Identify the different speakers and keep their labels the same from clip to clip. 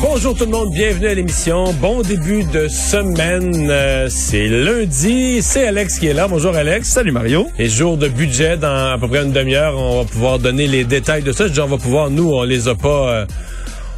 Speaker 1: Bonjour tout le monde, bienvenue à l'émission. Bon début de semaine. Euh, c'est lundi. C'est Alex qui est là. Bonjour Alex.
Speaker 2: Salut Mario.
Speaker 1: Et jour de budget dans à peu près une demi-heure. On va pouvoir donner les détails de ça. Je dis on va pouvoir, nous, on les a pas. Euh,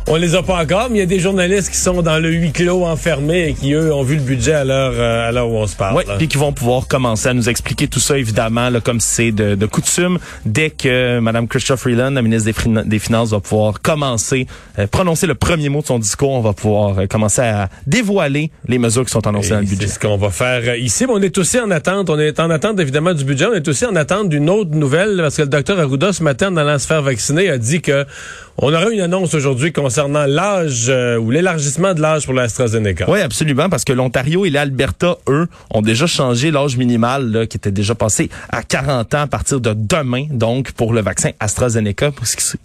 Speaker 1: on les a pas encore, mais il y a des journalistes qui sont dans le huis clos enfermés et qui, eux, ont vu le budget à l'heure euh, à l'heure où on se parle.
Speaker 2: Oui, puis qui vont pouvoir commencer à nous expliquer tout ça, évidemment, là, comme c'est de, de, coutume. Dès que Mme Christophe Freeland, la ministre des, des Finances, va pouvoir commencer, euh, prononcer le premier mot de son discours, on va pouvoir euh, commencer à dévoiler les mesures qui sont annoncées dans le budget.
Speaker 1: C'est ce qu'on va faire ici. Mais on est aussi en attente. On est en attente, évidemment, du budget. On est aussi en attente d'une autre nouvelle, parce que le docteur Arruda, ce matin, dans la se faire vacciner, a dit que on aura une annonce aujourd'hui concernant l'âge euh, ou l'élargissement de l'âge pour l'AstraZeneca.
Speaker 2: Oui, absolument, parce que l'Ontario et l'Alberta, eux, ont déjà changé l'âge minimal là, qui était déjà passé à 40 ans à partir de demain, donc pour le vaccin AstraZeneca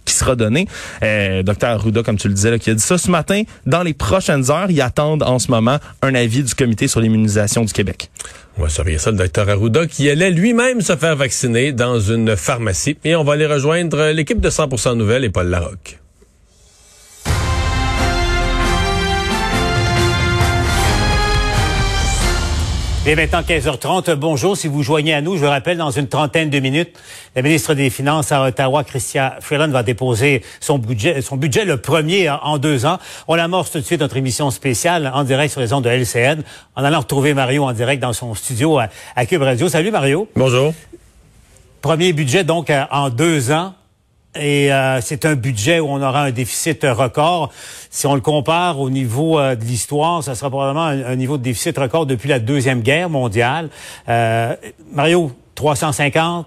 Speaker 2: qui sera donné. Euh, Docteur Arruda, comme tu le disais, là, qui a dit ça ce matin. Dans les prochaines heures, ils attendent en ce moment un avis du Comité sur l'immunisation du Québec.
Speaker 1: On va surveiller ça, le docteur Arruda, qui allait lui-même se faire vacciner dans une pharmacie. Et on va aller rejoindre l'équipe de 100% Nouvelles et Paul Larocque.
Speaker 3: Et maintenant, 15h30, bonjour. Si vous joignez à nous, je vous rappelle, dans une trentaine de minutes, la ministre des Finances à Ottawa, Chrystia Freeland, va déposer son budget, son budget le premier en deux ans. On amorce tout de suite notre émission spéciale en direct sur les ondes de LCN, en allant retrouver Mario en direct dans son studio à, à Cube Radio. Salut Mario.
Speaker 1: Bonjour.
Speaker 3: Premier budget donc en deux ans. Et euh, c'est un budget où on aura un déficit record. Si on le compare au niveau euh, de l'histoire, ça sera probablement un, niveau de déficit record depuis la Deuxième Guerre mondiale. Euh, Mario, 350,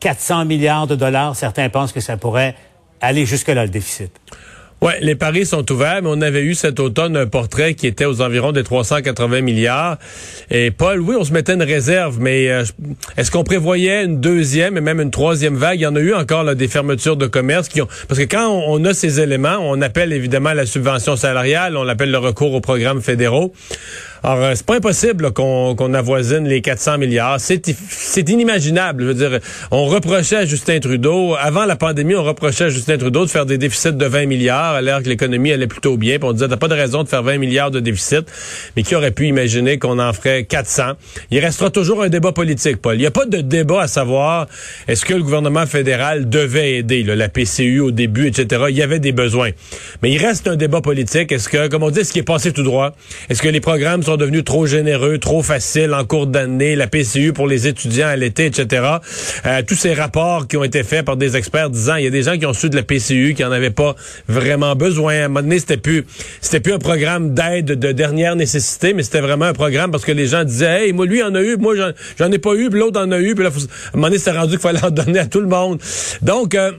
Speaker 3: 400 milliards de dollars, certains pensent que ça pourrait aller jusque-là, le déficit.
Speaker 1: Ouais, les paris sont ouverts, mais on avait eu cet automne un portrait qui était aux environs des 380 milliards. Et Paul, oui, on se mettait une réserve, mais euh, est-ce qu'on prévoyait une deuxième et même une troisième vague? Il y en a eu encore là, des fermetures de commerce qui ont... Parce que quand on, a ces éléments, on appelle évidemment la subvention salariale, on appelle le recours aux programmes fédéraux. Alors, euh, c'est pas impossible qu'on avoisine les 400 milliards. C'est inimaginable. Je veux dire, on reprochait à Justin Trudeau, avant la pandémie, on reprochait à Justin Trudeau de faire des déficits de 20 milliards, alors que l'économie allait plutôt bien. Puis on disait, t'as pas de raison de faire 20 milliards de déficit. Mais qui aurait pu imaginer qu'on en ferait 400? Il restera toujours un débat politique, Paul. Il n'y a pas de débat à savoir est-ce que le gouvernement fédéral devait aider, la PCU au début, etc. Il y avait des besoins. Mais il reste un débat politique. Est-ce que, comme on dit, ce qui est passé tout droit? Est-ce que les programmes sont devenus trop généreux, trop faciles en cours d'année, la PCU pour les étudiants à l'été, etc. Euh, tous ces rapports qui ont été faits par des experts disant il y a des gens qui ont su de la PCU qui en avaient pas vraiment besoin. À un moment donné, c'était plus c'était plus un programme d'aide de dernière nécessité, mais c'était vraiment un programme parce que les gens disaient hey moi lui en a eu, moi j'en ai pas eu, puis l'autre en a eu, puis là à un moment donné c'était rendu qu'il fallait en donner à tout le monde. Donc euh,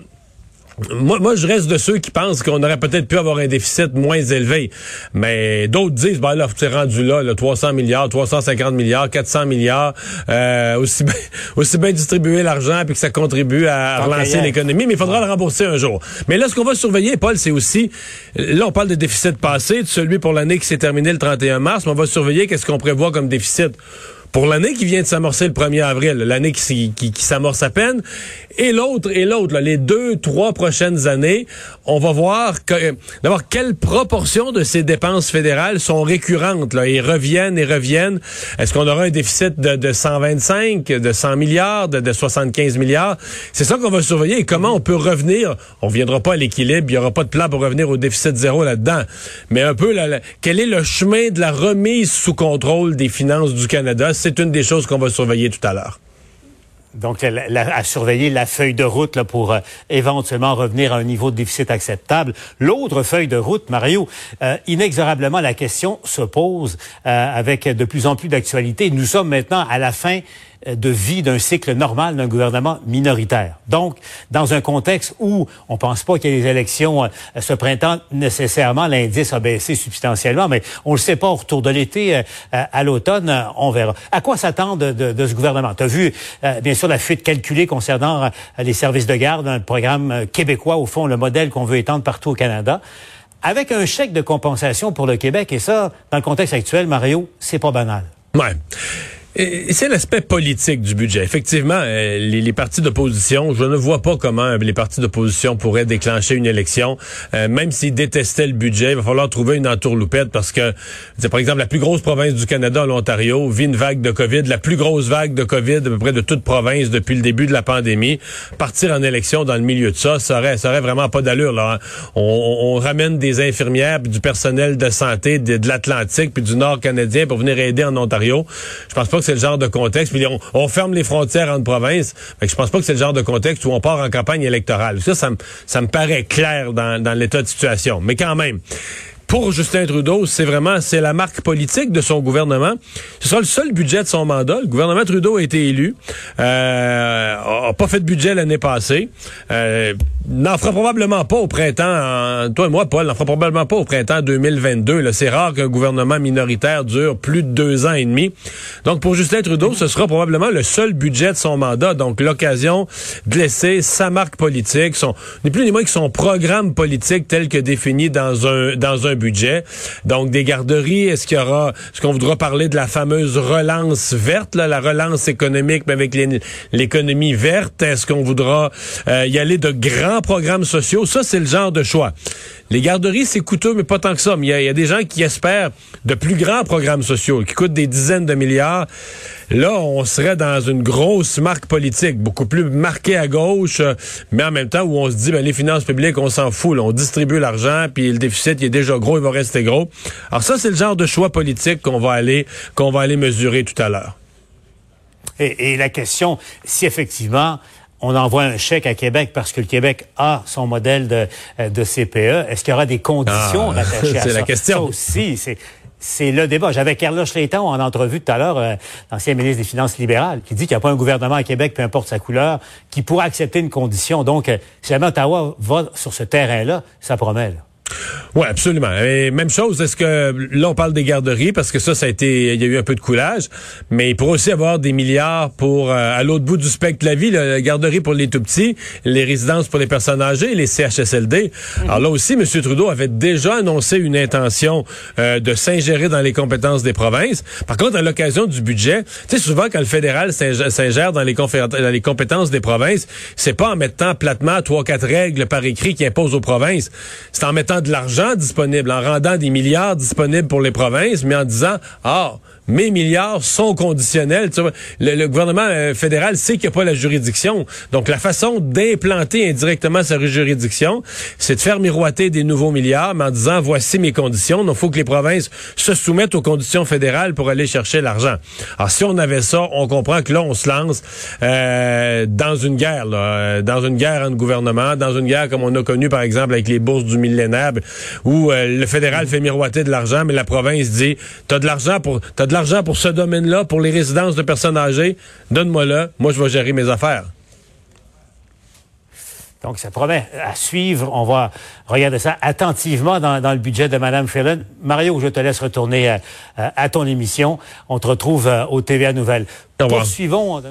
Speaker 1: moi, moi, je reste de ceux qui pensent qu'on aurait peut-être pu avoir un déficit moins élevé. Mais d'autres disent, ben là, c'est rendu là, 300 milliards, 350 milliards, 400 milliards, euh, aussi bien aussi bien distribuer l'argent puis que ça contribue à relancer l'économie, mais il faudra le rembourser un jour. Mais là, ce qu'on va surveiller, Paul, c'est aussi, là, on parle de déficit passé, de celui pour l'année qui s'est terminé le 31 mars, mais on va surveiller qu'est-ce qu'on prévoit comme déficit pour l'année qui vient de s'amorcer le 1er avril, l'année qui, qui, s'amorce à peine, et l'autre, et l'autre, les deux, trois prochaines années, on va voir que, d'abord quelle proportion de ces dépenses fédérales sont récurrentes, là, et reviennent et reviennent. Est-ce qu'on aura un déficit de, de 125, de 100 milliards, de, de 75 milliards? C'est ça qu'on va surveiller. Et comment on peut revenir? On viendra pas à l'équilibre, il y aura pas de plan pour revenir au déficit zéro là-dedans. Mais un peu, quel est le chemin de la remise sous contrôle des finances du Canada? C'est une des choses qu'on va surveiller tout à l'heure.
Speaker 3: Donc, à surveiller la feuille de route pour euh, éventuellement revenir à un niveau de déficit acceptable. L'autre feuille de route, Mario, euh, inexorablement, la question se pose euh, avec de plus en plus d'actualité. Nous sommes maintenant à la fin de vie d'un cycle normal d'un gouvernement minoritaire. Donc, dans un contexte où on pense pas qu'il y ait des élections ce printemps, nécessairement, l'indice a baissé substantiellement, mais on le sait pas au retour de l'été, à l'automne, on verra. À quoi s'attendre de, de, ce gouvernement? Tu as vu, bien sûr, la fuite calculée concernant les services de garde, un programme québécois, au fond, le modèle qu'on veut étendre partout au Canada avec un chèque de compensation pour le Québec. Et ça, dans le contexte actuel, Mario, c'est pas banal.
Speaker 1: Ouais. C'est l'aspect politique du budget. Effectivement, euh, les, les, partis d'opposition, je ne vois pas comment les partis d'opposition pourraient déclencher une élection, euh, même s'ils détestaient le budget. Il va falloir trouver une entourloupette parce que, par exemple, la plus grosse province du Canada, l'Ontario, vit une vague de COVID, la plus grosse vague de COVID à peu près de toute province depuis le début de la pandémie. Partir en élection dans le milieu de ça, ça aurait, ça aurait vraiment pas d'allure. Là. Hein. On, on, ramène des infirmières, puis du personnel de santé de, de l'Atlantique, puis du Nord canadien pour venir aider en Ontario. Je pense pas c'est le genre de contexte. Puis on, ferme les frontières entre provinces. Fait que je pense pas que c'est le genre de contexte où on part en campagne électorale. Ça, ça, me paraît clair dans l'état de situation. Mais quand même pour Justin Trudeau, c'est vraiment c'est la marque politique de son gouvernement. Ce sera le seul budget de son mandat. Le gouvernement Trudeau a été élu, euh, a pas fait de budget l'année passée, euh, n'en fera probablement pas au printemps. toi et moi, Paul, n'en fera probablement pas au printemps 2022. C'est rare qu'un gouvernement minoritaire dure plus de deux ans et demi. Donc pour Justin Trudeau, ce sera probablement le seul budget de son mandat. Donc l'occasion de laisser sa marque politique, son ni plus ni moins que son programme politique tel que défini dans un dans un budget. Donc, des garderies, est-ce qu'il y aura, est-ce qu'on voudra parler de la fameuse relance verte, la relance économique, mais avec l'économie verte? Est-ce qu'on voudra euh, y aller de grands programmes sociaux? Ça, c'est le genre de choix. Les garderies, c'est coûteux, mais pas tant que ça. Mais il y, a des gens qui espèrent de plus grands programmes sociaux qui coûtent des dizaines de milliards. Là, on serait dans une grosse marque politique, beaucoup plus marquée à gauche, euh, mais en même temps où on se dit, ben, les finances publiques, on s'en fout. on distribue l'argent, puis le déficit il est déjà gros, il va rester gros. Alors ça, c'est le genre de choix politique qu'on va aller qu'on va aller mesurer tout à l'heure.
Speaker 3: Et, et la question, si effectivement on envoie un chèque à Québec parce que le Québec a son modèle de, euh, de CPE. Est-ce qu'il y aura des conditions ah, attachées à ça?
Speaker 1: C'est la question.
Speaker 3: Ça aussi, c'est c'est le débat. J'avais Carlos Schleitan en entrevue tout à l'heure, euh, l'ancien ministre des Finances libérales, qui dit qu'il n'y a pas un gouvernement à Québec, peu importe sa couleur, qui pourra accepter une condition. Donc, euh, si jamais Ottawa va sur ce terrain-là, ça promet.
Speaker 1: Oui, absolument. Et même chose, est-ce que là on parle des garderies parce que ça, ça a été, il y a eu un peu de coulage, mais il pourrait aussi avoir des milliards pour euh, à l'autre bout du spectre de la vie, la garderie pour les tout petits, les résidences pour les personnes âgées, les CHSLD. Alors là aussi, M. Trudeau avait déjà annoncé une intention euh, de s'ingérer dans les compétences des provinces. Par contre, à l'occasion du budget, tu sais, souvent quand le fédéral s'ingère dans les, dans les compétences des provinces, c'est pas en mettant platement trois quatre règles par écrit qui imposent aux provinces, c'est en mettant de l'argent disponible, en rendant des milliards disponibles pour les provinces, mais en disant, ah, mes milliards sont conditionnels. le, gouvernement euh, fédéral sait qu'il n'y a pas la juridiction. Donc, la façon d'implanter indirectement sa juridiction, c'est de faire miroiter des nouveaux milliards, mais en disant, voici mes conditions. Donc, il faut que les provinces se soumettent aux conditions fédérales pour aller chercher l'argent. Alors, si on avait ça, on comprend que là, on se lance euh, dans une guerre, euh, dans une guerre entre gouvernements, dans une guerre comme on a connu, par exemple, avec les bourses du millénaire, où le fédéral fait miroiter de l'argent, mais la province dit, t'as de l'argent pour, t'as de l'argent pour ce domaine-là, pour les résidences de personnes âgées, donne-moi-le, moi je vais gérer mes affaires.
Speaker 3: Donc, ça promet à suivre. On va regarder ça attentivement dans, le budget de Mme Freeland. Mario, je te laisse retourner à, ton émission. On te retrouve euh, au TVA Nouvelles. Poursuivons.